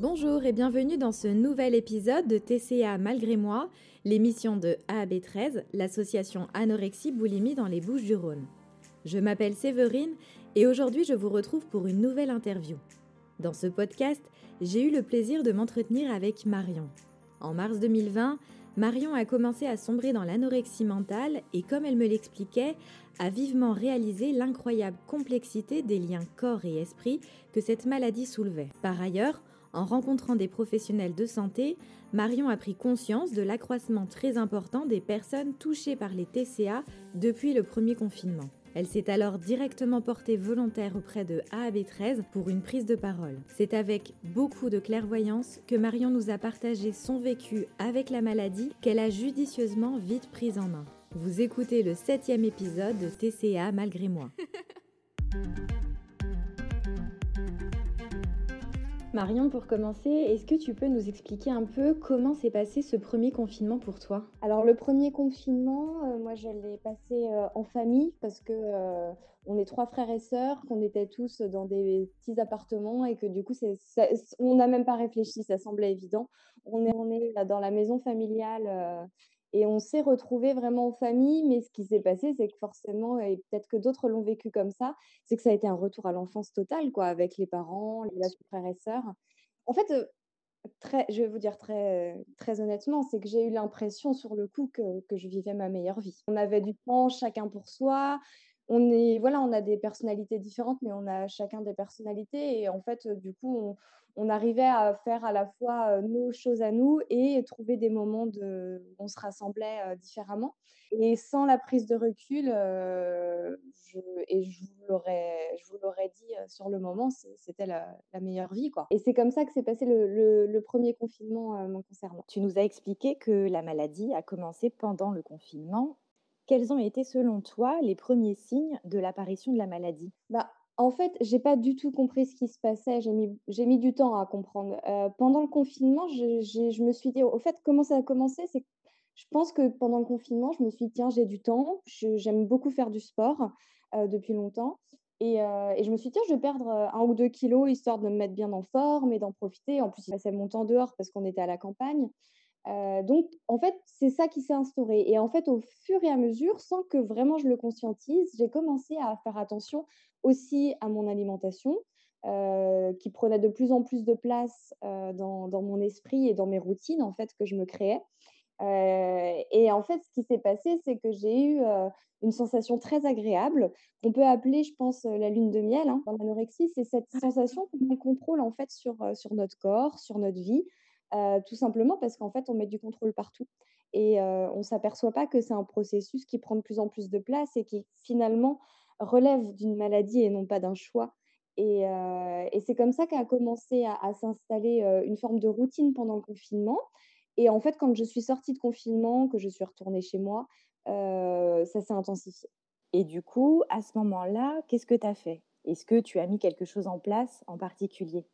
Bonjour et bienvenue dans ce nouvel épisode de TCA Malgré moi, l'émission de AAB13, l'association Anorexie Boulimie dans les Bouches du Rhône. Je m'appelle Séverine et aujourd'hui je vous retrouve pour une nouvelle interview. Dans ce podcast, j'ai eu le plaisir de m'entretenir avec Marion. En mars 2020, Marion a commencé à sombrer dans l'anorexie mentale et comme elle me l'expliquait, a vivement réalisé l'incroyable complexité des liens corps et esprit que cette maladie soulevait. Par ailleurs, en rencontrant des professionnels de santé, Marion a pris conscience de l'accroissement très important des personnes touchées par les TCA depuis le premier confinement. Elle s'est alors directement portée volontaire auprès de AAB13 pour une prise de parole. C'est avec beaucoup de clairvoyance que Marion nous a partagé son vécu avec la maladie qu'elle a judicieusement vite prise en main. Vous écoutez le septième épisode de TCA malgré moi. Marion, pour commencer, est-ce que tu peux nous expliquer un peu comment s'est passé ce premier confinement pour toi? Alors le premier confinement, euh, moi je l'ai passé euh, en famille parce que euh, on est trois frères et sœurs, qu'on était tous dans des petits appartements et que du coup on n'a même pas réfléchi, ça semblait évident. On est, on est dans la maison familiale et on s'est retrouvés vraiment en famille, mais ce qui s'est passé, c'est que forcément, et peut-être que d'autres l'ont vécu comme ça, c'est que ça a été un retour à l'enfance totale, quoi, avec les parents, les frères et sœurs. En fait, très, je vais vous dire très, très honnêtement, c'est que j'ai eu l'impression sur le coup que, que, je vivais ma meilleure vie. On avait du temps chacun pour soi. On est, voilà, on a des personnalités différentes, mais on a chacun des personnalités. Et en fait, du coup, on, arrivait à faire à la fois nos choses à nous et trouver des moments de, où on se rassemblait différemment. Et sans la prise de recul, je, et je vous l'aurais dit sur le moment, c'était la, meilleure vie. Quoi. Et c'est comme ça que s'est passé le, premier confinement me concernant. Tu nous as expliqué que la maladie a commencé pendant le confinement. Quels ont été selon toi les premiers signes de l'apparition de la maladie? Bah, en fait, j'ai pas du tout compris ce qui se passait. J'ai mis, du temps à comprendre. Euh, pendant le confinement, je, me suis dit, au fait, comment ça a commencé? Je pense que pendant le confinement, je me suis dit, tiens, j'ai du temps. j'aime beaucoup faire du sport euh, depuis longtemps. Et, euh, et, je me suis dit, tiens, je vais perdre un ou deux kilos histoire de me mettre bien en forme et d'en profiter. En plus, il passait mon temps dehors parce qu'on était à la campagne. Euh, donc, en fait, c'est ça qui s'est instauré. Et en fait, au fur et à mesure, sans que vraiment je le conscientise, j'ai commencé à faire attention aussi à mon alimentation, euh, qui prenait de plus en plus de place euh, dans, dans, mon esprit et dans mes routines, en fait, que je me créais. et en fait, ce qui s'est passé, c'est que j'ai eu une sensation très agréable, qu'on peut appeler, je pense, la lune de miel hein, dans l'anorexie. C'est cette sensation qu'on contrôle, en fait, sur, sur notre corps, sur notre vie. Euh, tout simplement parce qu'en fait, on met du contrôle partout. Et euh, on ne s'aperçoit pas que c'est un processus qui prend de plus en plus de place et qui finalement relève d'une maladie et non pas d'un choix. Et, euh, c'est comme ça qu'a commencé à, s'installer une forme de routine pendant le confinement. Et en fait, quand je suis sortie de confinement, que je suis retournée chez moi, ça s'est intensifié. Et du coup, à ce moment-là, qu'est-ce que tu as fait? Est-ce que tu as mis quelque chose en place en particulier?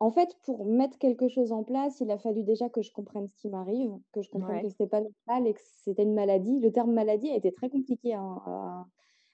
En fait, pour mettre quelque chose en place, il a fallu déjà que je comprenne ce qui m'arrive, que je comprenne que ce n'était pas normal et que c'était une maladie. Le terme maladie a été très compliqué à,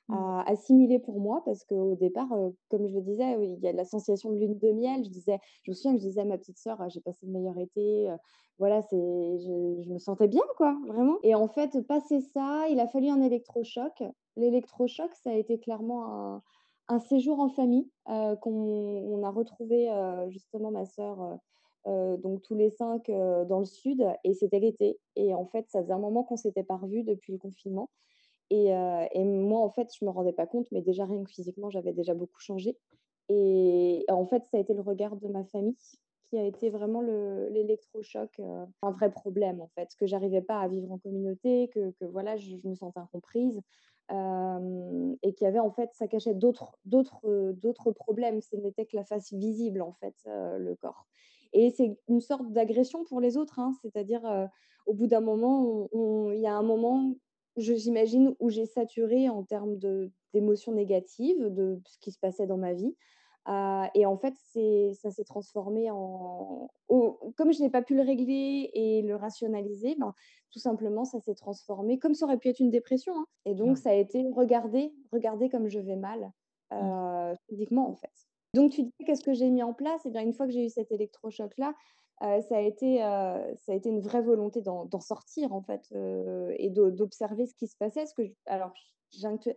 mmh. assimiler pour moi parce qu'au départ, euh, comme je le disais, il y a la sensation de lune de miel. Je disais, je me souviens que je disais à ma petite sœur, «Ah, j'ai passé le meilleur été. Euh, voilà, c'est, je, je, me sentais bien, quoi, vraiment. Et en fait, passer ça, il a fallu un électrochoc. L'électrochoc, ça a été clairement un un séjour en famille euh, qu'on a retrouvé euh, justement ma sœur, euh, donc tous les cinq dans le sud, et c'était l'été. Et en fait, ça faisait un moment qu'on s'était pas revus depuis le confinement. Et, et, moi, en fait, je me rendais pas compte, mais déjà rien que physiquement, j'avais déjà beaucoup changé. Et en fait, ça a été le regard de ma famille qui a été vraiment l'électrochoc, un vrai problème en fait, que j'arrivais pas à vivre en communauté, que, voilà, je, me sentais incomprise, et qui avait en fait, ça cachait d'autres, d'autres, d'autres problèmes. Ce n'était que la face visible en fait, le corps. Et c'est une sorte d'agression pour les autres, hein. c'est-à-dire au bout d'un moment, il y a un moment, j'imagine, où j'ai saturé en termes d'émotions négatives, de ce qui se passait dans ma vie. Euh, et en fait, ça s'est transformé en. Comme je n'ai pas pu le régler et le rationaliser, ben, tout simplement, ça s'est transformé comme ça aurait pu être une dépression. Hein. Et donc, ça a été regarder, regarder comme je vais mal, euh, physiquement, en fait. Donc tu dis qu'est-ce que j'ai mis en place? Eh bien, une fois que j'ai eu cet électrochoc-là, ça, a été, ça a été une vraie volonté d'en sortir, en fait, et d'observer ce qui se passait. que alors,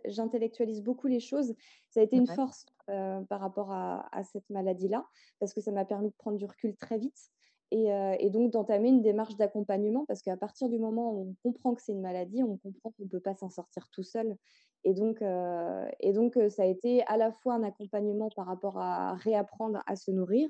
j'intellectualise beaucoup les choses. Ça a été une force par rapport à, cette maladie-là, parce que ça m'a permis de prendre du recul très vite. Et, donc d'entamer une démarche d'accompagnement, parce qu'à partir du moment où on comprend que c'est une maladie, on comprend qu'on ne peut pas s'en sortir tout seul. Et donc, et donc ça a été à la fois un accompagnement par rapport à réapprendre à se nourrir,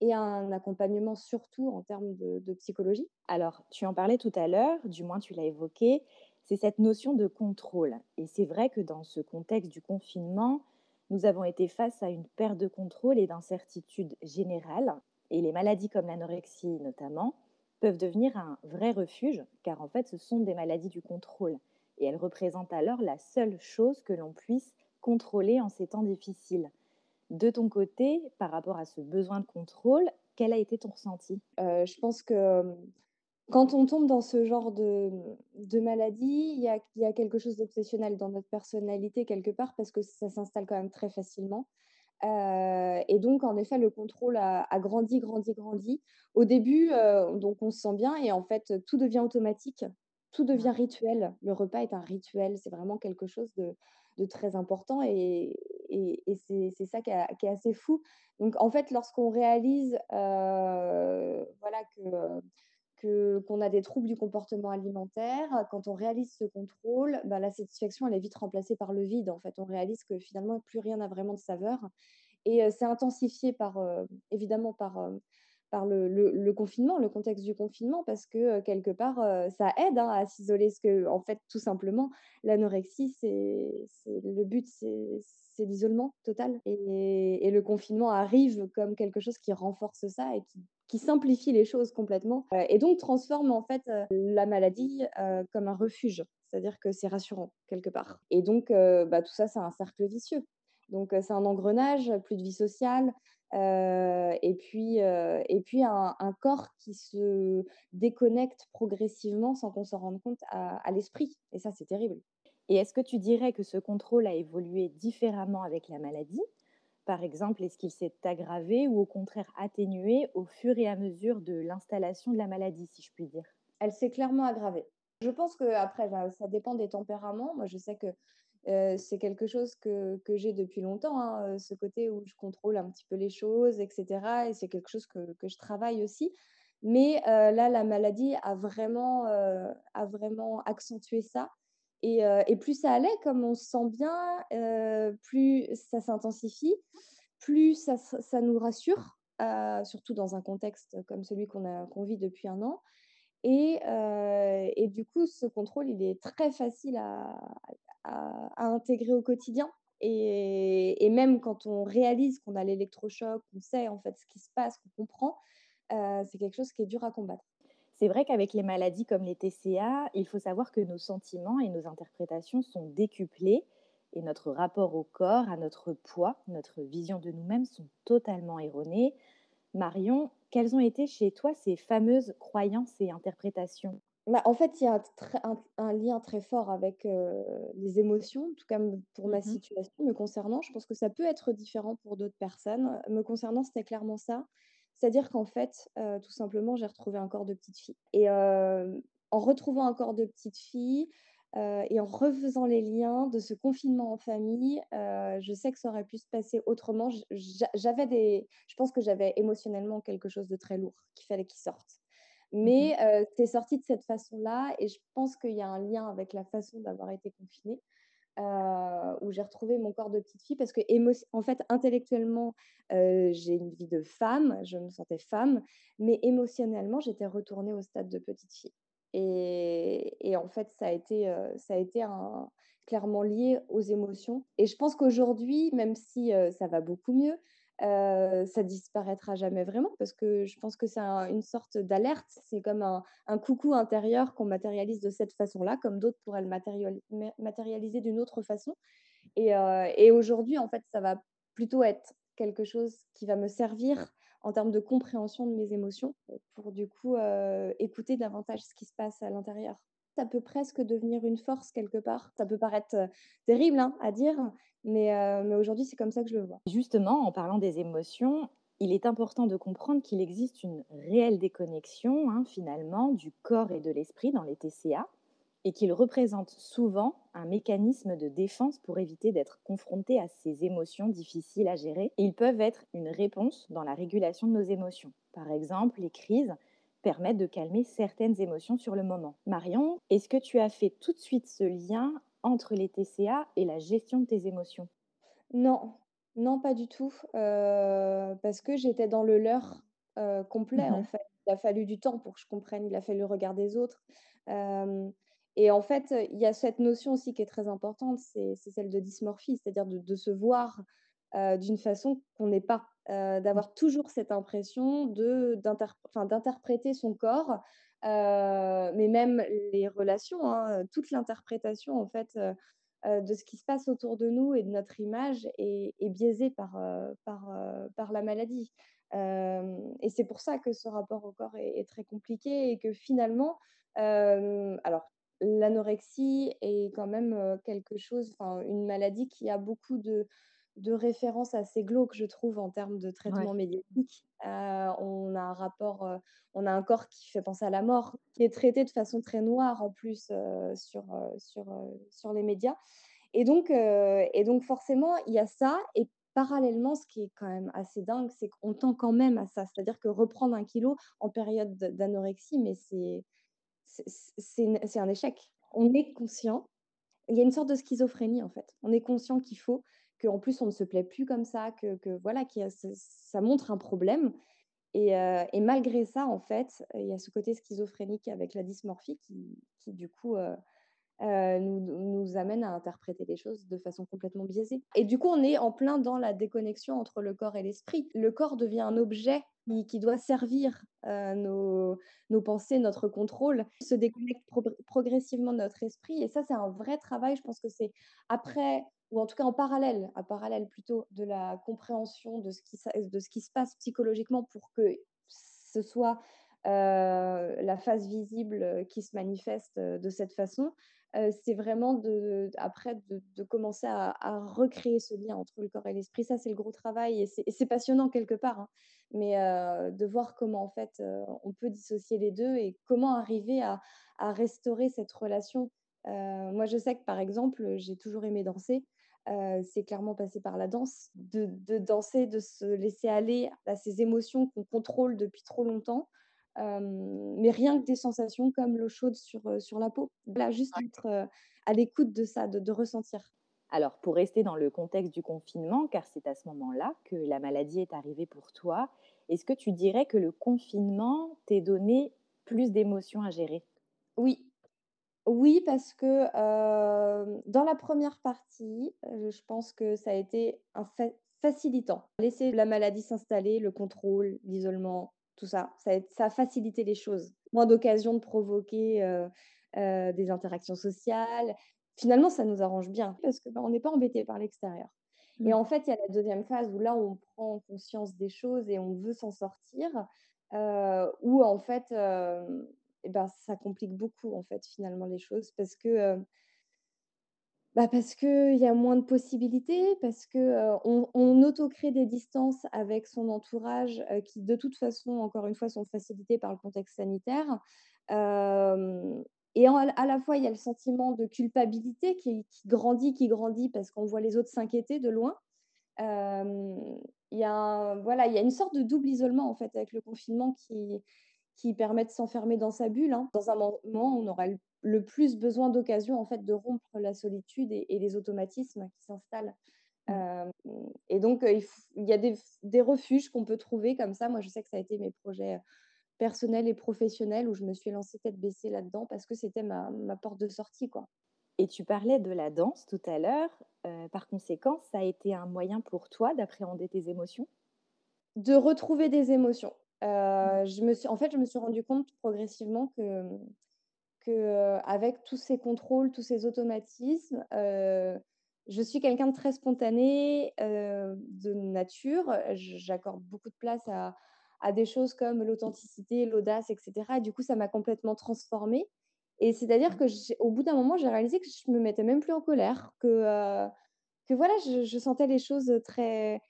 et un accompagnement surtout en termes de, psychologie. Alors, tu en parlais tout à l'heure, du moins tu l'as évoqué, c'est cette notion de contrôle. Et c'est vrai que dans ce contexte du confinement, nous avons été face à une perte de contrôle et d'incertitude générale. Et les maladies comme l'anorexie notamment peuvent devenir un vrai refuge, car en fait ce sont des maladies du contrôle. Et elles représentent alors la seule chose que l'on puisse contrôler en ces temps difficiles. De ton côté, par rapport à ce besoin de contrôle, quel a été ton ressenti? Euh, Je pense que quand on tombe dans ce genre de, maladie, il y a, quelque chose d'obsessionnel dans notre personnalité quelque part parce que ça s'installe quand même très facilement. Euh, et donc, en effet, le contrôle a, grandi, grandi, grandi. Au début, euh, donc on se sent bien et en fait, tout devient automatique, tout devient rituel. Le repas est un rituel, c'est vraiment quelque chose de, de très important et, et, c'est ça qui, est assez fou. Donc en fait, lorsqu'on réalise euh, voilà, que qu'on a des troubles du comportement alimentaire, quand on réalise ce contrôle, bah, la satisfaction elle est vite remplacée par le vide. En fait, on réalise que finalement plus rien n'a vraiment de saveur et euh, c'est intensifié par euh, évidemment par par le, confinement, le contexte du confinement, parce que quelque part, ça aide hein, à s'isoler. Parce que, en fait, tout simplement, l'anorexie, c'est le but, c'est l'isolement total. Et, le confinement arrive comme quelque chose qui renforce ça et qui, simplifie les choses complètement. et donc transforme en fait la maladie comme un refuge. C'est-à-dire que c'est rassurant quelque part. Et donc, bah, tout ça, c'est un cercle vicieux. Donc, c'est un engrenage, plus de vie sociale, et puis, et puis un, corps qui se déconnecte progressivement sans qu'on s'en rende compte à, l'esprit. Et ça, c'est terrible. Et est-ce que tu dirais que ce contrôle a évolué différemment avec la maladie? Par exemple, est-ce qu'il s'est aggravé ou au contraire atténué au fur et à mesure de l'installation de la maladie, si je puis dire? Elle s'est clairement aggravée. Je pense que après, bah, ça dépend des tempéraments. Moi, je sais que c'est quelque chose que, j'ai depuis longtemps, hein, ce côté où je contrôle un petit peu les choses, etc. Et c'est quelque chose que, je travaille aussi. Mais là, la maladie a vraiment, a vraiment accentué ça. Et, et, plus ça allait, comme on se sent bien, plus ça s'intensifie, plus ça, nous rassure, surtout dans un contexte comme celui qu'on vit depuis un an. Et, et, du coup, ce contrôle, il est très facile à, intégrer au quotidien. Et, même quand on réalise qu'on a l'électrochoc, qu'on sait en fait ce qui se passe, qu'on comprend, euh, c'est quelque chose qui est dur à combattre. C'est vrai qu'avec les maladies comme les TCA, il faut savoir que nos sentiments et nos interprétations sont décuplés et notre rapport au corps, à notre poids, notre vision de nous-mêmes sont totalement erronés. Marion, quelles ont été chez toi ces fameuses croyances et interprétations? Bah, en fait, il y a un, lien très fort avec les émotions, en tout cas pour ma mmh situation me concernant. Je pense que ça peut être différent pour d'autres personnes. Me concernant, c'était clairement ça. C'est-à-dire qu'en fait, tout simplement, j'ai retrouvé un corps de petite fille. Et en retrouvant un corps de petite fille et en refaisant les liens de ce confinement en famille, je sais que ça aurait pu se passer autrement. J'avais des, je pense que j'avais émotionnellement quelque chose de très lourd qu'il fallait qu'il sorte. Mais c'est sorti de cette façon-là et je pense qu'il y a un lien avec la façon d'avoir été confinée. Où j'ai retrouvé mon corps de petite fille parce que en fait intellectuellement j'ai une vie de femme, je me sentais femme, mais émotionnellement j'étais retournée au stade de petite fille. Et, en fait ça a été, ça a été clairement lié aux émotions. Et je pense qu'aujourd'hui, même si ça va beaucoup mieux, euh, ça disparaîtra jamais vraiment parce que je pense que c'est une sorte d'alerte. C'est comme un, coucou intérieur qu'on matérialise de cette façon-là, comme d'autres pourraient le matérialiser d'une autre façon. Euh, et, aujourd'hui, en fait, ça va plutôt être quelque chose qui va me servir en termes de compréhension de mes émotions pour du coup euh, écouter davantage ce qui se passe à l'intérieur ça peut presque devenir une force quelque part. Ça peut paraître terrible hein, à dire, Mais, mais aujourd'hui, c'est comme ça que je le vois. Justement, en parlant des émotions, il est important de comprendre qu'il existe une réelle déconnexion, hein, finalement, du corps et de l'esprit dans les TCA et qu'ils représentent souvent un mécanisme de défense pour éviter d'être confrontés à ces émotions difficiles à gérer. ils peuvent être une réponse dans la régulation de nos émotions. Par exemple, les crises permettent de calmer certaines émotions sur le moment. Marion, est-ce que tu as fait tout de suite ce lien entre les TCA et la gestion de tes émotions? Non, non, pas du tout, euh, parce que j'étais dans le leurre euh, complet, en mmh fait. Il a fallu du temps pour que je comprenne, il a fallu le regard des autres. Et en fait, il y a cette notion aussi qui est très importante, c'est celle de dysmorphie, c'est-à-dire de, se voir d'une façon qu'on n'est pas, d'avoir mmh. toujours cette impression d'interpréter son corps, mais même les relations, hein, toute l'interprétation en fait de ce qui se passe autour de nous et de notre image est, biaisée par, par, par la maladie. et c'est pour ça que ce rapport au corps est, est très compliqué et que finalement, alors l'anorexie est quand même quelque chose, une maladie qui a beaucoup de, de références assez glauques, je trouve, en termes de traitement médiatique. on a un rapport, on a un corps qui fait penser à la mort, qui est traité de façon très noire en plus sur, sur, sur les médias. Et donc, et donc forcément, il y a ça. Et parallèlement, ce qui est quand même assez dingue, c'est qu'on tend quand même à ça. C'est-à-dire que reprendre un kilo en période d'anorexie, mais c'est c'est un échec. On est conscient. Il y a une sorte de schizophrénie, en fait. On est conscient qu'il faut, qu'en plus, on ne se plaît plus comme ça, que, que voilà, que ça montre un problème. Et, euh, et, malgré ça, en fait, il y a ce côté schizophrénique avec la dysmorphie qui, qui du coup, euh, euh, nous, amène à interpréter les choses de façon complètement biaisée. Et du coup, on est en plein dans la déconnexion entre le corps et l'esprit. Le corps devient un objet qui, doit servir euh, nos, pensées, notre contrôle, se déconnecte progressivement de notre esprit. Et ça, c'est un vrai travail. Je pense que c'est après, ou en tout cas en parallèle, à parallèle plutôt de la compréhension de ce qui, de ce qui se passe psychologiquement pour que ce soit euh, la phase visible qui se manifeste de cette façon, c'est vraiment après de, commencer à, recréer ce lien entre le corps et l'esprit. Ça, c'est le gros travail et c'est passionnant quelque part. Hein. Mais de voir comment en fait on peut dissocier les deux et comment arriver à, restaurer cette relation. moi, je sais que par exemple, j'ai toujours aimé danser. c'est clairement passé par la danse, de, danser, de se laisser aller à ces émotions qu'on contrôle depuis trop longtemps, mais rien que des sensations comme l'eau chaude sur, sur la peau. Là, juste être à l'écoute de ça, de, ressentir. Alors, pour rester dans le contexte du confinement, car c'est à ce moment-là que la maladie est arrivée pour toi, est-ce que tu dirais que le confinement t'ait donné plus d'émotions à gérer? Oui. Oui, parce que dans la première partie, je pense que ça a été un facilitant. Laisser la maladie s'installer, le contrôle, l'isolement, tout ça. Ça a, facilité les choses. Moins d'occasions de provoquer des interactions sociales. Finalement, ça nous arrange bien parce qu'on bah, n'est pas embêté par l'extérieur. Et mmh. en fait, il y a la deuxième phase où là, on prend conscience des choses et on veut s'en sortir, où en fait, eh ben, ça complique beaucoup en fait finalement les choses parce que bah parce qu'il y a moins de possibilités, parce qu'on on, auto-crée des distances avec son entourage qui, de toute façon, encore une fois, sont facilitées par le contexte sanitaire. et à la fois, il y a le sentiment de culpabilité qui, grandit, qui grandit parce qu'on voit les autres s'inquiéter de loin. il, y a voilà, il y a une sorte de double isolement en fait avec le confinement qui, qui permet de s'enfermer dans sa bulle. Hein. Dans un moment, on aura le, plus besoin d'occasion en fait de rompre la solitude et, les automatismes qui s'installent. Mmh. Euh, et donc, il, y a des, refuges qu'on peut trouver comme ça. Moi, je sais que ça a été mes projets personnels et professionnels où je me suis lancée tête baissée là-dedans parce que c'était ma, porte de sortie. quoi. Et tu parlais de la danse tout à l'heure. Euh, par conséquent, ça a été un moyen pour toi d'appréhender tes émotions? De retrouver des émotions. Mmh. je me suis, en fait, je me suis rendu compte progressivement que, que avec tous ces contrôles, tous ces automatismes, je suis quelqu'un de très spontané de nature. J'accorde beaucoup de place à, des choses comme l'authenticité, l'audace, etc. Et du coup, ça m'a complètement transformée. Et c'est-à-dire que au bout d'un moment, j'ai réalisé que je me mettais même plus en colère, que que voilà, je, sentais les choses très,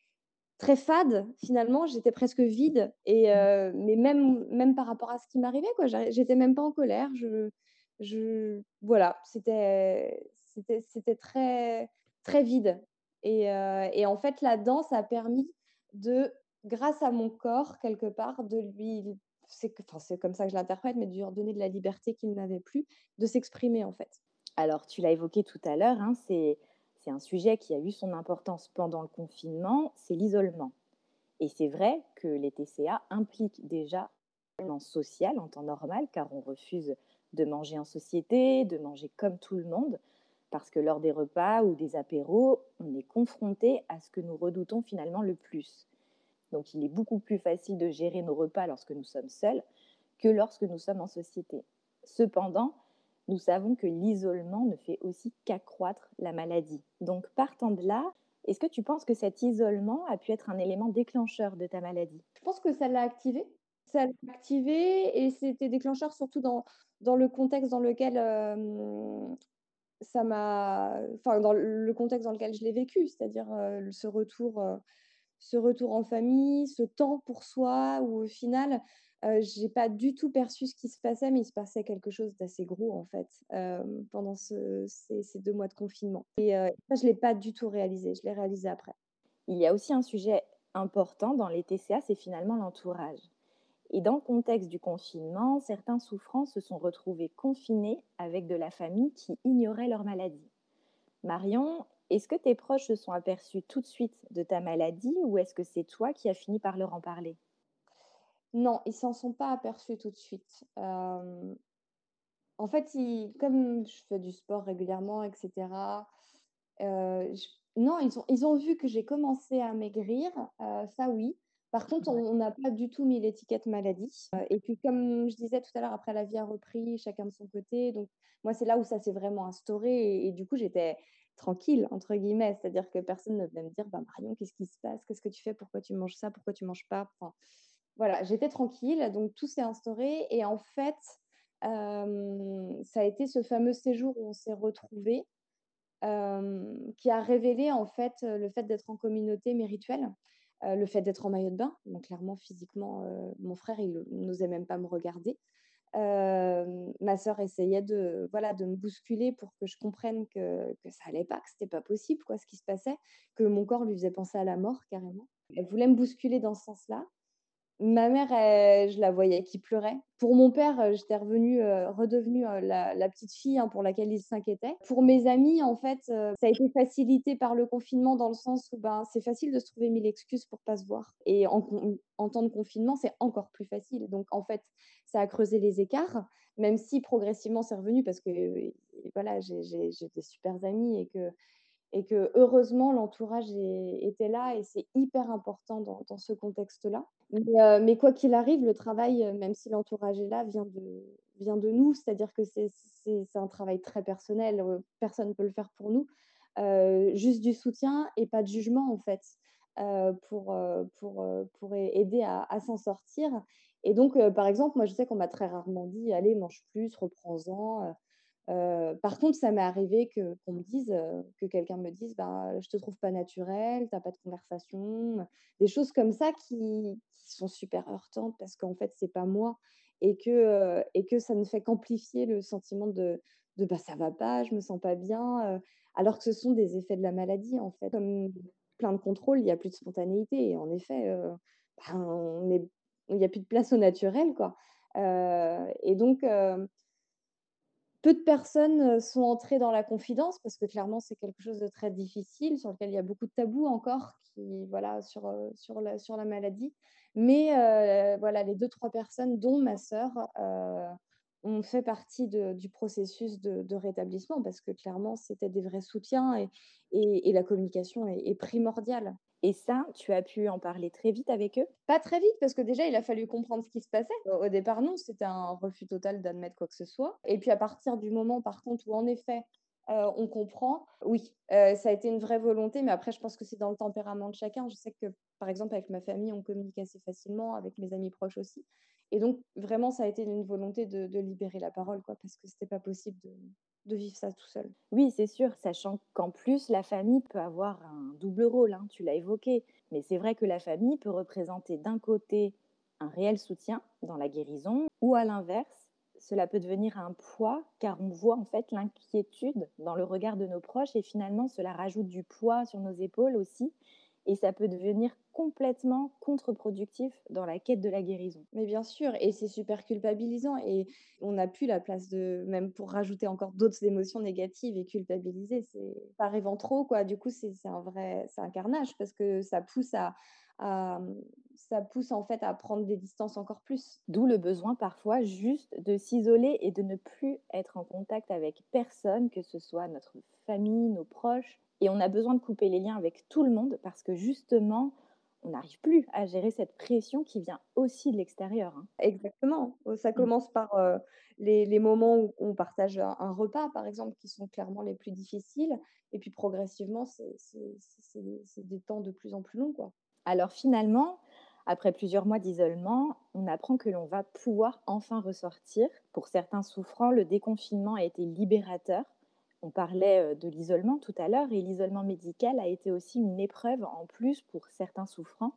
très fades finalement. J'étais presque vide. Et, mmh. mais même, même par rapport à ce qui m'arrivait, quoi, j'étais même pas en colère. Je, je, voilà, c'était, c'était, c'était très, très vide. Et, et en fait, la danse a permis de, grâce à mon corps, quelque part, de lui c'est enfin, comme ça que je l'interprète, mais de lui redonner de la liberté qu'il n'avait plus, de s'exprimer en fait. Alors, tu l'as évoqué tout à l'heure, hein, c'est un sujet qui a eu son importance pendant le confinement, c'est l'isolement. Et c'est vrai que les TCA impliquent déjà l'isolement social en temps normal, car on refuse de manger en société, de manger comme tout le monde, parce que lors des repas ou des apéros, on est confronté à ce que nous redoutons finalement le plus. Donc il est beaucoup plus facile de gérer nos repas lorsque nous sommes seuls que lorsque nous sommes en société. Cependant, nous savons que l'isolement ne fait aussi qu'accroître la maladie. Donc partant de là, est-ce que tu penses que cet isolement a pu être un élément déclencheur de ta maladie? Je pense que ça l'a activé. Ça l'a activé et c'était déclencheur surtout dans, dans le contexte dans lequel ça m'a. Enfin, dans le contexte dans lequel je l'ai vécu, c'est-à-dire ce retour ce retour en famille, ce temps pour soi, où au final, euh, j'ai pas du tout perçu ce qui se passait, mais il se passait quelque chose d'assez gros en fait pendant ces, deux mois de confinement. Et ça, je l'ai pas du tout réalisé. Je l'ai réalisé après. Il y a aussi un sujet important dans les TCA, c'est finalement l'entourage. Et dans le contexte du confinement, certains souffrants se sont retrouvés confinés avec de la famille qui ignorait leur maladie. Marion, est-ce que tes proches se sont aperçus tout de suite de ta maladie ou est-ce que c'est toi qui as fini par leur en parler? Non, ils s'en sont pas aperçus tout de suite. en fait, comme je fais du sport régulièrement, etc., non, ils ont, ils ont vu que j'ai commencé à maigrir, ça oui. Par contre, on n'a pas du tout mis l'étiquette maladie. et puis, comme je disais tout à l'heure, après la vie a repris, chacun de son côté. Donc, moi, c'est là où ça s'est vraiment instauré. et du coup, j'étais, tranquille, entre guillemets. C'est-à-dire que personne ne venait me dire, bah, Marion, qu'est-ce qui se passe? Qu'est-ce que tu fais? Pourquoi tu manges ça? Pourquoi tu manges pas? Enfin, Voilà, j'étais tranquille. Donc, tout s'est instauré. Et en fait, ça a été ce fameux séjour où on s'est retrouvés qui a révélé, en fait, le fait d'être en communauté, mais rituelle. le fait d'être en maillot de bain, donc clairement physiquement, mon frère, il n'osait même pas me regarder ma sœur essayait de, voilà, de me bousculer pour que je comprenne que, que ça allait pas, que c'était pas possible, quoi, ce qui se passait, que mon corps lui faisait penser à la mort carrément. Elle voulait me bousculer dans ce sens-là. Ma mère, je la voyais qui pleurait. Pour mon père, j'étais revenue, redevenue la, petite fille hein, pour laquelle il s'inquiétait. Pour mes amis, en fait, ça a été facilité par le confinement dans le sens où ben, c'est facile de se trouver mille excuses pour pas se voir. Et en, en temps de confinement, c'est encore plus facile. Donc, en fait, ça a creusé les écarts, même si progressivement c'est revenu parce que voilà, j'ai des super amis et que et que heureusement l'entourage était là et c'est hyper important dans, ce contexte-là. Mais, euh, mais, quoi qu'il arrive, le travail, euh, même si l'entourage est là, vient de, nous, c'est-à-dire que c'est un travail très personnel, euh, personne ne peut le faire pour nous, juste du soutien et pas de jugement en fait, pour, aider à s'en sortir. Et donc, par exemple, moi je sais qu'on m'a très rarement dit, allez, mange plus, reprends-en par contre, ça m'est arrivé que qu'on me dise, que quelqu'un me dise, bah, je te trouve pas naturel, t'as pas de conversation, des choses comme ça qui, sont super heurtantes parce qu'en fait c'est pas moi et que et que ça ne fait qu'amplifier le sentiment de de bah ça va pas, je me sens pas bien, alors que ce sont des effets de la maladie en fait. Comme plein de contrôle, il y a plus de spontanéité et en effet, bah, il y a plus de place au naturel quoi. et donc peu de personnes sont entrées dans la confidence parce que clairement c'est quelque chose de très difficile sur lequel il y a beaucoup de tabous encore qui voilà sur la maladie. Mais voilà les deux trois personnes dont ma sœur ont fait partie du processus de, rétablissement parce que clairement c'était des vrais soutiens et, et, la communication est primordiale et ça, tu as pu en parler très vite avec eux? Pas très vite, parce que déjà, il a fallu comprendre ce qui se passait. Au départ, non, c'était un refus total d'admettre quoi que ce soit. Et puis à partir du moment, par contre, où en effet, euh, on comprend, oui, euh, ça a été une vraie volonté, mais après, je pense que c'est dans le tempérament de chacun. Je sais que, par exemple, avec ma famille, on communique assez facilement, avec mes amis proches aussi. Et donc, vraiment, ça a été une volonté de, libérer la parole, quoi, parce que c'était pas possible de, vivre ça tout seul. Oui, c'est sûr, sachant qu'en plus, la famille peut avoir un double rôle, hein, tu l'as évoqué. Mais c'est vrai que la famille peut représenter d'un côté un réel soutien dans la guérison, ou à l'inverse, cela peut devenir un poids car on voit en fait l'inquiétude dans le regard de nos proches et finalement cela rajoute du poids sur nos épaules aussi et ça peut devenir complètement contre-productif dans la quête de la guérison. Mais bien sûr, et c'est super culpabilisant et on n'a plus la place de même pour rajouter encore d'autres émotions négatives et culpabiliser, c'est arrive en trop quoi. Du coup, c'est un vrai c'est un carnage parce que ça pousse à, ça pousse en fait à prendre des distances encore plus. D'où le besoin parfois juste de s'isoler et de ne plus être en contact avec personne, que ce soit notre famille, nos proches. Et on a besoin de couper les liens avec tout le monde parce que justement, on n'arrive plus à gérer cette pression qui vient aussi de l'extérieur. Hein. Exactement. Ça mmh. commence par les, moments où on partage un, repas, par exemple, qui sont clairement les plus difficiles. Et puis progressivement, c'est des temps de plus en plus longs. Quoi. Alors finalement, après plusieurs mois d'isolement, on apprend que l'on va pouvoir enfin ressortir. Pour certains souffrants, le déconfinement a été libérateur. On parlait de l'isolement tout à l'heure et l'isolement médical a été aussi une épreuve en plus pour certains souffrants.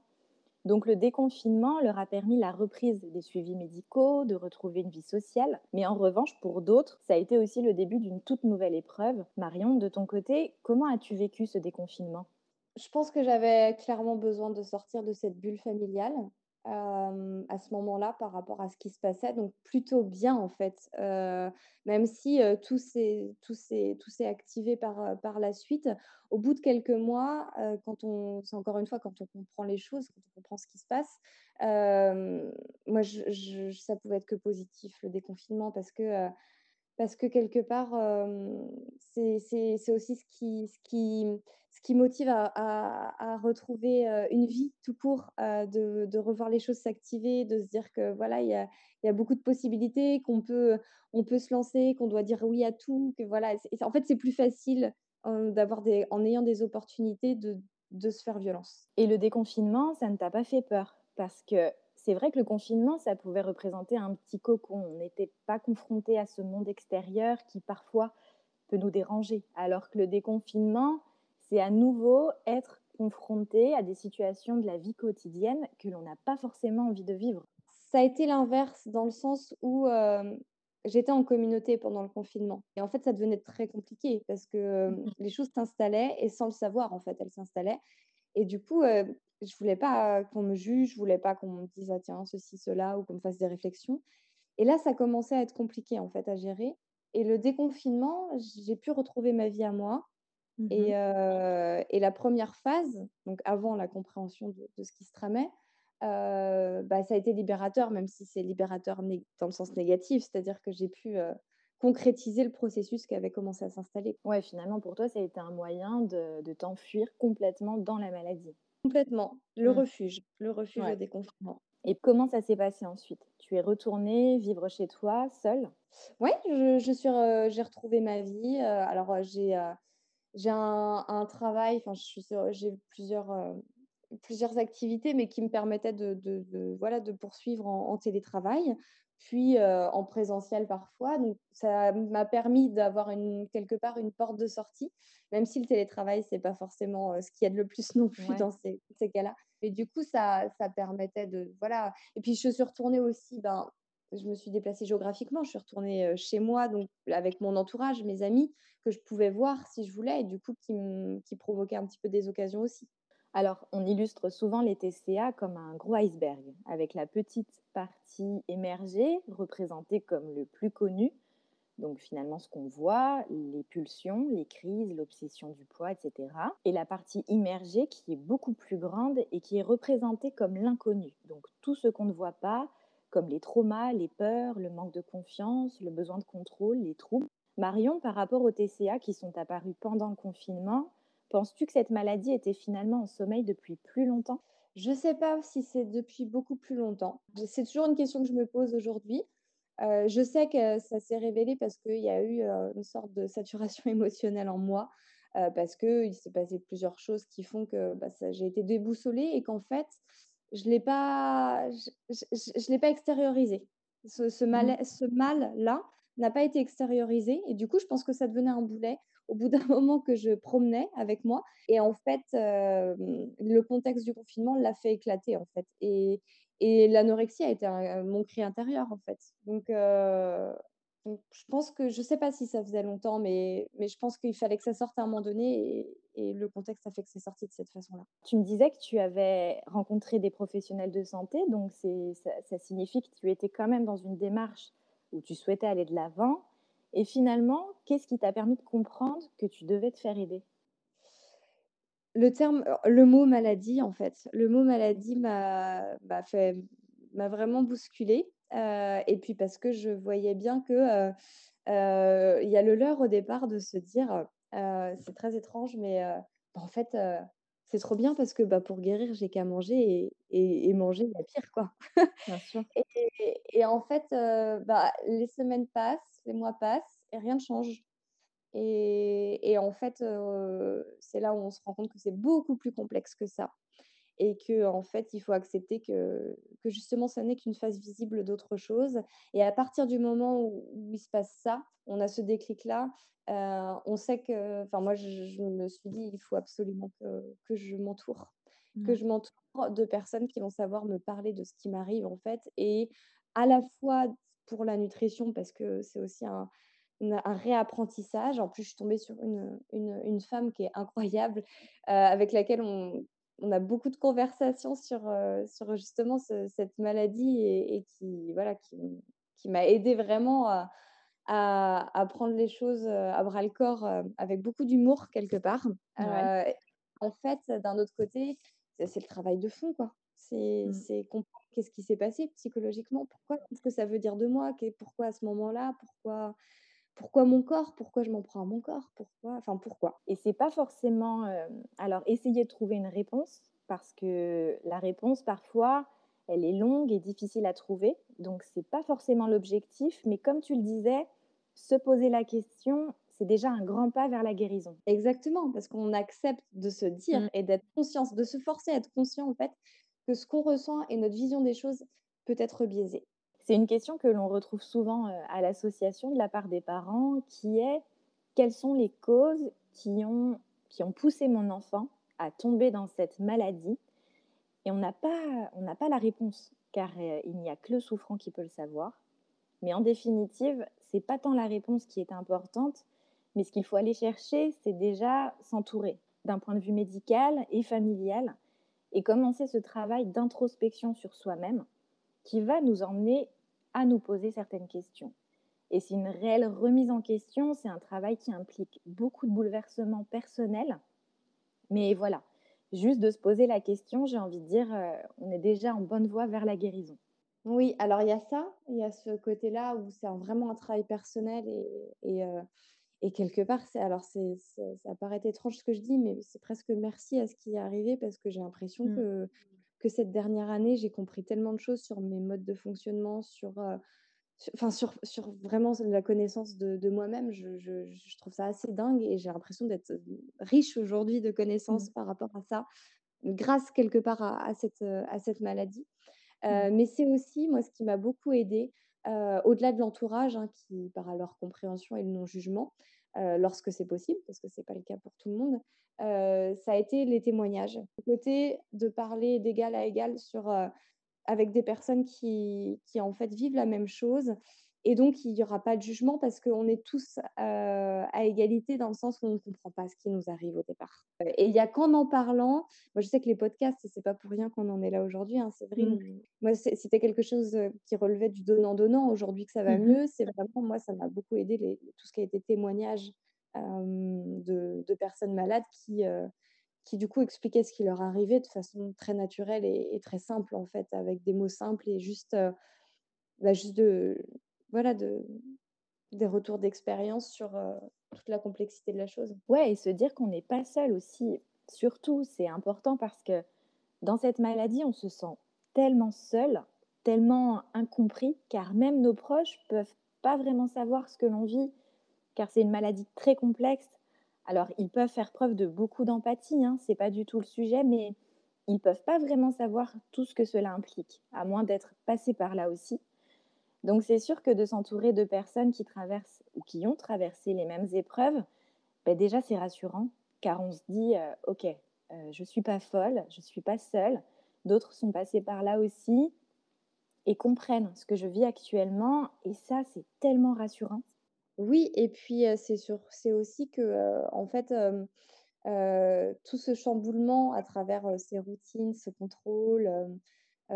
Donc le déconfinement leur a permis la reprise des suivis médicaux, de retrouver une vie sociale. Mais en revanche, pour d'autres, ça a été aussi le début d'une toute nouvelle épreuve. Marion, de ton côté, comment as-tu vécu ce déconfinement? Je pense que j'avais clairement besoin de sortir de cette bulle familiale à ce moment-là par rapport à ce qui se passait. Donc plutôt bien en fait, même si tout s'est activé par, par la suite. Au bout de quelques mois, quand on, c'est encore une fois quand on comprend les choses, quand on comprend ce qui se passe, moi ça pouvait être que positif le déconfinement parce que parce que quelque part, c'est aussi ce qui, motive à, retrouver une vie tout court, de, revoir les choses s'activer, de se dire que voilà, il y a, beaucoup de possibilités, qu'on peut, se lancer, qu'on doit dire oui à tout, que voilà. En fait, c'est plus facile d'avoir en ayant des opportunités de, de se faire violence. Et le déconfinement, ça ne t'a pas fait peur? Parce que c'est vrai que le confinement, ça pouvait représenter un petit cocon. On n'était pas confronté à ce monde extérieur qui parfois peut nous déranger. Alors que le déconfinement, c'est à nouveau être confronté à des situations de la vie quotidienne que l'on n'a pas forcément envie de vivre. Ça a été l'inverse dans le sens où euh, j'étais en communauté pendant le confinement. Et en fait, ça devenait très compliqué parce que euh, les choses s'installaient et sans le savoir, en fait, elles s'installaient. Et du coup, euh, je voulais pas qu'on me juge, je voulais pas qu'on me dise ah, tiens ceci cela ou qu'on me fasse des réflexions. Et là, ça commençait à être compliqué en fait à gérer. Et le déconfinement, j'ai pu retrouver ma vie à moi. Mmh et, et, la première phase, donc avant la compréhension de, ce qui se tramait, bah, ça a été libérateur, même si c'est libérateur dans le sens négatif, c'est-à-dire que j'ai pu concrétiser le processus qui avait commencé à s'installer. Ouais, finalement, pour toi, ça a été un moyen de, de t'enfuir complètement dans la maladie. Complètement. Le mmh. refuge, le refuge des confinements. Et comment ça s'est passé ensuite? Tu es retournée vivre chez toi, seule? Oui, je, je, suis, j'ai retrouvé ma vie. alors, j'ai, j'ai un, un, travail, enfin, j'ai plusieurs, plusieurs activités, mais qui me permettaient de, de, de voilà, de poursuivre en, en télétravail puis en présentiel parfois. Donc, ça m'a permis d'avoir quelque part une porte de sortie, même si le télétravail, c'est pas forcément ce qui aide le plus non plus dans ces, ces cas-là. Et du coup, ça, ça permettait de. Voilà. Et puis, je suis retournée aussi, ben, je me suis déplacée géographiquement, je suis retournée chez moi, donc avec mon entourage, mes amis, que je pouvais voir si je voulais, et du coup, qui, qui provoquait un petit peu des occasions aussi. Alors, on illustre souvent les TCA comme un gros iceberg, avec la petite partie émergée, représentée comme le plus connu, donc finalement ce qu'on voit, les pulsions, les crises, l'obsession du poids, etc. Et la partie immergée qui est beaucoup plus grande et qui est représentée comme l'inconnu, donc tout ce qu'on ne voit pas, comme les traumas, les peurs, le manque de confiance, le besoin de contrôle, les troubles. Marion, par rapport aux TCA qui sont apparus pendant le confinement, Penses-tu que cette maladie était finalement en sommeil depuis plus longtemps? Je ne sais pas si c'est depuis beaucoup plus longtemps. C'est toujours une question que je me pose aujourd'hui. Euh, je sais que ça s'est révélé parce qu'il y a eu euh, une sorte de saturation émotionnelle en moi, euh, parce qu'il s'est passé plusieurs choses qui font que bah, j'ai été déboussolée et qu'en fait, je l'ai pas, je, l'ai pas extériorisé. Ce, ce mal, mmh. ce mal-là n'a pas été extériorisé. Et du coup, je pense que ça devenait un boulet au bout d'un moment que je promenais avec moi. Et en fait, le contexte du confinement l'a fait éclater, en fait. Et, et l'anorexie a été mon cri intérieur, en fait. Donc, je pense que, je sais pas si ça faisait longtemps, mais, mais je pense qu'il fallait que ça sorte à un moment donné et, et le contexte a fait que c'est sorti de cette façon-là. Tu me disais que tu avais rencontré des professionnels de santé, donc ça, ça signifie que tu étais quand même dans une démarche où tu souhaitais aller de l'avant. Et finalement, qu'est-ce qui t'a permis de comprendre que tu devais te faire aider? Le terme, le mot maladie, en fait. Le mot maladie m'a fait m'a vraiment bousculé. Euh, et puis parce que je voyais bien que euh, euh, il y a le leurre au départ de se dire, c'est très étrange, mais bah, en fait, c'est trop bien parce que bah, pour guérir, j'ai qu'à manger et, et, manger, il y a pire, quoi. Bien sûr. et, et, en fait, bah, les semaines passent, les mois passent et rien ne change. Et, et en fait, c'est là où on se rend compte que c'est beaucoup plus complexe que ça et que en fait il faut accepter que, que justement ça n'est qu'une phase visible d'autre chose et à partir du moment où, il se passe ça on a ce déclic là euh, on sait que enfin moi je, me suis dit il faut absolument que, que je m'entoure que je m'entoure de personnes qui vont savoir me parler de ce qui m'arrive en fait et à la fois pour la nutrition parce que c'est aussi un, un réapprentissage. En plus, je suis tombée sur une, une, une femme qui est incroyable, euh, avec laquelle on, on a beaucoup de conversations sur, euh, sur justement cette maladie et, qui, voilà, qui, qui m'a aidé vraiment à, à, prendre les choses euh, à bras le corps euh, avec beaucoup d'humour quelque part. en fait, d'un autre côté, c'est le travail de fond, quoi. C'est mmh. comprendre qu'est-ce qui s'est passé psychologiquement, pourquoi, qu'est-ce que ça veut dire de moi, pourquoi à ce moment-là, pourquoi, pourquoi mon corps? Pourquoi je m'en prends à mon corps? Pourquoi? Enfin, pourquoi? Et c'est pas forcément. Euh, alors, essayer de trouver une réponse, parce que la réponse, parfois, elle est longue et difficile à trouver. Donc, c'est pas forcément l'objectif. Mais comme tu le disais, se poser la question, c'est déjà un grand pas vers la guérison. Exactement, parce qu'on accepte de se dire mmh. et d'être conscient, de se forcer à être conscient, en fait, que ce qu'on ressent et notre vision des choses peut être biaisée. C'est une question que l'on retrouve souvent euh, à l'association de la part des parents, qui est quelles sont les causes qui ont, poussé mon enfant à tomber dans cette maladie? Et on n'a pas, pas la réponse, car euh, il n'y a que le souffrant qui peut le savoir. Mais en définitive, c'est pas tant la réponse qui est importante, mais ce qu'il faut aller chercher, c'est déjà s'entourer d'un point de vue médical et familial et commencer ce travail d'introspection sur soi-même qui va nous emmener à nous poser certaines questions. Et c'est une réelle remise en question, c'est un travail qui implique beaucoup de bouleversements personnels. Mais voilà, juste de se poser la question, j'ai envie de dire, euh, on est déjà en bonne voie vers la guérison. Oui, alors il y a ça, il y a ce côté-là où c'est vraiment un travail personnel et, et, euh, et quelque part, alors c'est, ça paraît étrange ce que je dis, mais c'est presque merci à ce qui est arrivé parce que j'ai l'impression mmh. que que cette dernière année, j'ai compris tellement de choses sur mes modes de fonctionnement, sur, euh, enfin, sur, sur, vraiment la connaissance de, moi-même. Je, je, trouve ça assez dingue et j'ai l'impression d'être euh, riche aujourd'hui de connaissances mmh. par rapport à ça, grâce quelque part à, cette, euh, à cette maladie. Mmh. Mais c'est aussi, moi, ce qui m'a beaucoup aidé, au-delà de l'entourage, hein, qui, par leur compréhension et le non-jugement, lorsque c'est possible, parce que ce n'est pas le cas pour tout le monde, ça a été les témoignages. Le côté de parler d'égal à égal sur, avec des personnes qui, qui, en fait, vivent la même chose et donc, il n'y aura pas de jugement parce qu'on est tous à égalité dans le sens où on ne comprend pas ce qui nous arrive au départ. Et il y a qu'en en parlant, moi je sais que les podcasts, c'est pas pour rien qu'on en est là aujourd'hui, hein, c'est vrai. Mmh. Moi, c'était quelque chose qui relevait du donnant-donnant. Aujourd'hui que ça va mmh mieux, c'est vraiment, moi, ça m'a beaucoup aidé les, tout ce qui a été témoignage de, de, personnes malades qui, qui du coup expliquaient ce qui leur arrivait de façon très naturelle et, très simple en fait, avec des mots simples et juste, bah, juste de voilà, de, des retours d'expérience sur euh, toute la complexité de la chose. Ouais, et se dire qu'on n'est pas seul aussi. Surtout, c'est important parce que dans cette maladie, on se sent tellement seul, tellement incompris, car même nos proches peuvent pas vraiment savoir ce que l'on vit, car c'est une maladie très complexe. Alors, ils peuvent faire preuve de beaucoup d'empathie, hein, c'est pas du tout le sujet, mais ils peuvent pas vraiment savoir tout ce que cela implique, à moins d'être passés par là aussi. Donc c'est sûr que de s'entourer de personnes qui traversent ou qui ont traversé les mêmes épreuves, ben déjà c'est rassurant, car on se dit, euh, ok, euh, je ne suis pas folle, je ne suis pas seule, d'autres sont passés par là aussi et comprennent ce que je vis actuellement, et ça c'est tellement rassurant. Oui, et puis c'est c'est aussi que, en fait, tout ce chamboulement à travers ces routines, ce contrôle,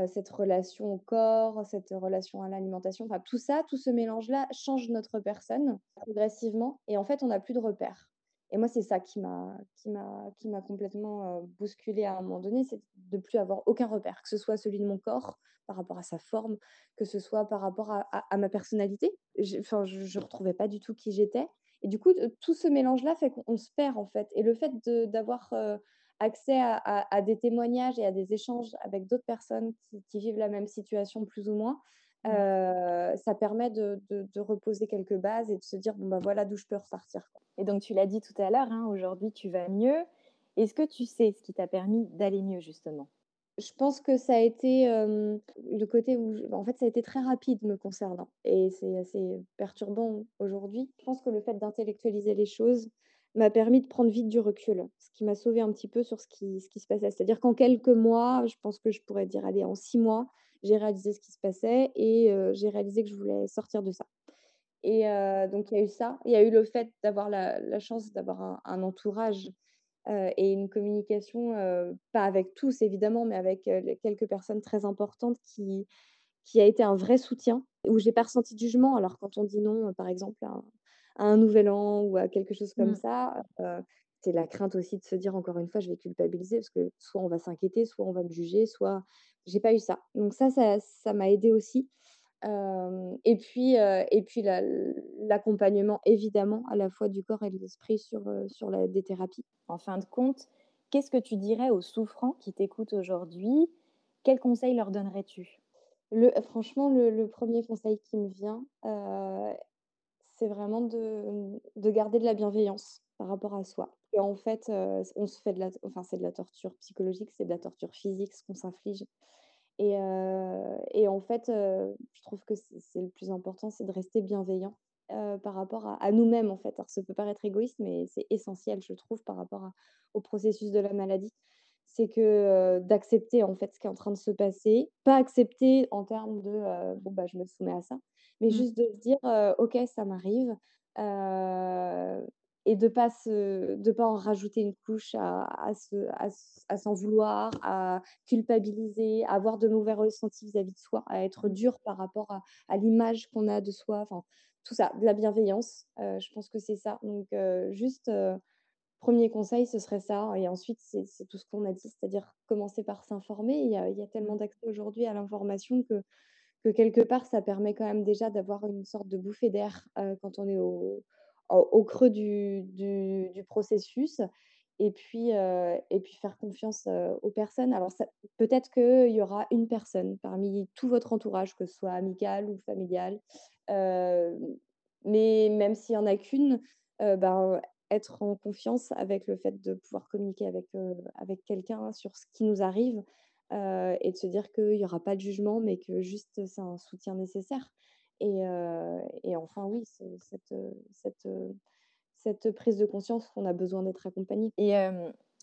cette relation au corps, cette relation à l'alimentation, enfin tout ça, tout ce mélange-là change notre personne progressivement, et en fait, on n'a plus de repères. Et moi, c'est ça qui m'a qui m'a complètement bousculée à un moment donné, c'est de plus avoir aucun repère, que ce soit celui de mon corps par rapport à sa forme, que ce soit par rapport à, ma personnalité. Enfin, je ne retrouvais pas du tout qui j'étais. Et du coup, tout ce mélange-là fait qu'on se perd en fait. Et le fait d'avoir accès à, des témoignages et à des échanges avec d'autres personnes qui, vivent la même situation plus ou moins, mmh. ça permet de, reposer quelques bases et de se dire bon bah voilà d'où je peux repartir. Et donc, tu l'as dit tout à l'heure, hein, aujourd'hui, tu vas mieux. Est-ce que tu sais ce qui t'a permis d'aller mieux, justement? Je pense que ça a été le côté où, en fait, ça a été très rapide me concernant. Et c'est assez perturbant aujourd'hui. Je pense que le fait d'intellectualiser les choses m'a permis de prendre vite du recul, ce qui m'a sauvé un petit peu sur ce qui, ce qui se passait. C'est-à-dire qu'en quelques mois, je pense que je pourrais dire, allez, en six mois, j'ai réalisé ce qui se passait et j'ai réalisé que je voulais sortir de ça. Et donc, il y a eu ça. Il y a eu le fait d'avoir la, chance d'avoir un, entourage et une communication, pas avec tous évidemment, mais avec quelques personnes très importantes qui, qui a été un vrai soutien, où j'ai pas ressenti de jugement. Alors, quand on dit non, par exemple, à un, nouvel an ou à quelque chose comme mmh. ça, c'est la crainte aussi de se dire, encore une fois, je vais culpabiliser parce que soit on va s'inquiéter, soit on va me juger, soit j'ai pas eu ça. Donc, ça, ça m'a aidé aussi et puis, et puis l'accompagnement, évidemment, à la fois du corps et de l'esprit sur, sur la, des thérapies. En fin de compte, qu'est-ce que tu dirais aux souffrants qui t'écoutent aujourd'hui? Quels conseils leur donnerais-tu? Le, Franchement, le, premier conseil qui me vient, c'est vraiment de, de, garder de la bienveillance par rapport à soi. Et en fait, on se fait de la, enfin, c'est de la torture psychologique, c'est de la torture physique, ce qu'on s'inflige. Et, et, en fait, je trouve que c'est le plus important, c'est de rester bienveillant par rapport à, nous-mêmes, en fait. Alors, ça peut paraître égoïste, mais c'est essentiel, je trouve, par rapport au processus de la maladie. C'est que d'accepter, en fait, ce qui est en train de se passer. Pas accepter en termes de bon, bah, je me soumets à ça, mais mmh. juste de se dire ok, ça m'arrive et de pas de pas en rajouter une couche à, à, s'en vouloir, à culpabiliser, à avoir de mauvais ressentis vis-à-vis de soi, à être mmh. dur par rapport à, l'image qu'on a de soi, enfin tout ça, de la bienveillance. Je pense que c'est ça. Donc juste premier conseil, ce serait ça. Et ensuite, c'est tout ce qu'on a dit, c'est-à-dire commencer par s'informer. Il y a, il y a tellement mmh. d'accès aujourd'hui à l'information que que quelque part, ça permet quand même déjà d'avoir une sorte de bouffée d'air quand on est au, au, creux du, du, processus et puis, et puis faire confiance aux personnes. Alors peut-être qu'il y aura une personne parmi tout votre entourage, que ce soit amical ou familial, mais même s'il n'y en a qu'une, ben, être en confiance avec le fait de pouvoir communiquer avec, avec quelqu'un sur ce qui nous arrive et de se dire qu'il n'y aura pas de jugement, mais que juste c'est un soutien nécessaire. Et, et enfin, oui, cette, cette, cette, prise de conscience qu'on a besoin d'être accompagné. Et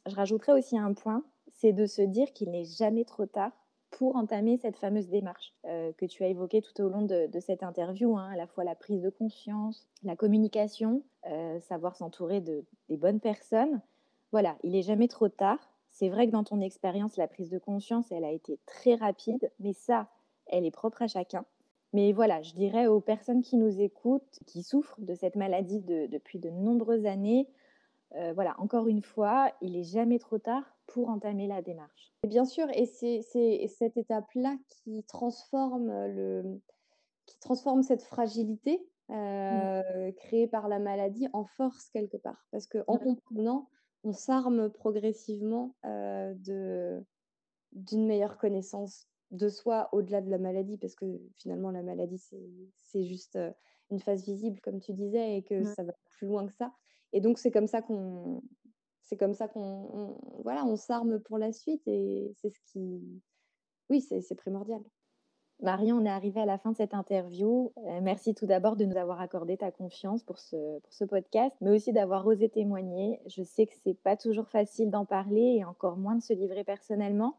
je rajouterais aussi un point, c'est de se dire qu'il n'est jamais trop tard pour entamer cette fameuse démarche que tu as évoquée tout au long de, cette interview, hein, à la fois la prise de conscience, la communication, savoir s'entourer de, des bonnes personnes. Voilà, il n'est jamais trop tard. C'est vrai que dans ton expérience, la prise de conscience, elle a été très rapide, mais ça, elle est propre à chacun. Mais voilà, je dirais aux personnes qui nous écoutent, qui souffrent de cette maladie depuis de nombreuses années, euh, voilà, encore une fois, il n'est jamais trop tard pour entamer la démarche. bien sûr, et c'est cette étape-là qui transforme le, qui transforme cette fragilité mmh. euh, créée par la maladie en force quelque part, parce que en comprenant, on s'arme progressivement euh, de d'une meilleure connaissance de soi au-delà de la maladie, parce que finalement, la maladie, c'est juste une phase visible, comme tu disais, et que ça va plus loin que ça. Et donc, c'est comme ça qu'on c'est comme ça qu'on voilà, on s'arme pour la suite et c'est ce qui oui, c'est primordial. Marion, on est arrivé à la fin de cette interview. Euh, merci tout d'abord de nous avoir accordé ta confiance pour ce, pour ce podcast, mais aussi d'avoir osé témoigner. Je sais que c'est pas toujours facile d'en parler et encore moins de se livrer personnellement.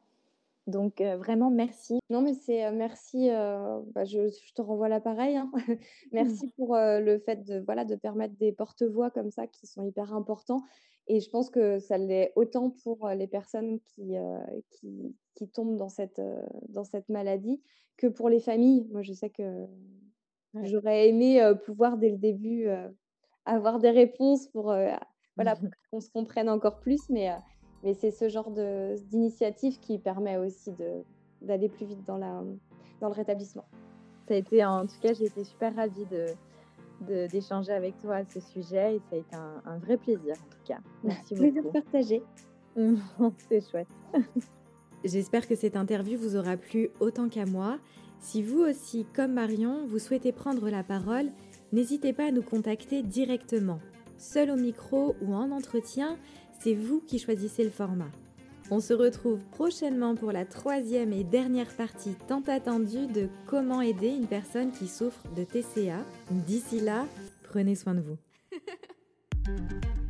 Donc euh, vraiment merci. Non mais c'est euh, merci. Bah, je, te renvoie l'appareil. Hein. merci pour le fait de voilà de permettre des porte-voix comme ça qui sont hyper importants. Et je pense que ça l'est autant pour les personnes qui, qui, qui, tombent dans cette, dans cette maladie que pour les familles. Moi, je sais que j'aurais aimé pouvoir, dès le début, avoir des réponses pour, voilà, qu'on se comprenne encore plus. Mais, mais c'est ce genre d'initiative qui permet aussi d'aller plus vite dans, la, dans le rétablissement. Ça a été, en tout cas, j'ai été super ravie de d'échanger avec toi à ce sujet et ça a été un, vrai plaisir en tout cas. Merci beaucoup. Plaisir partagé. C'est chouette. J'espère que cette interview vous aura plu autant qu'à moi. Si vous aussi, comme Marion, vous souhaitez prendre la parole, n'hésitez pas à nous contacter directement. Seul au micro ou en entretien, c'est vous qui choisissez le format. On se retrouve prochainement pour la troisième et dernière partie tant attendue de comment aider une personne qui souffre de TCA. D'ici là, prenez soin de vous.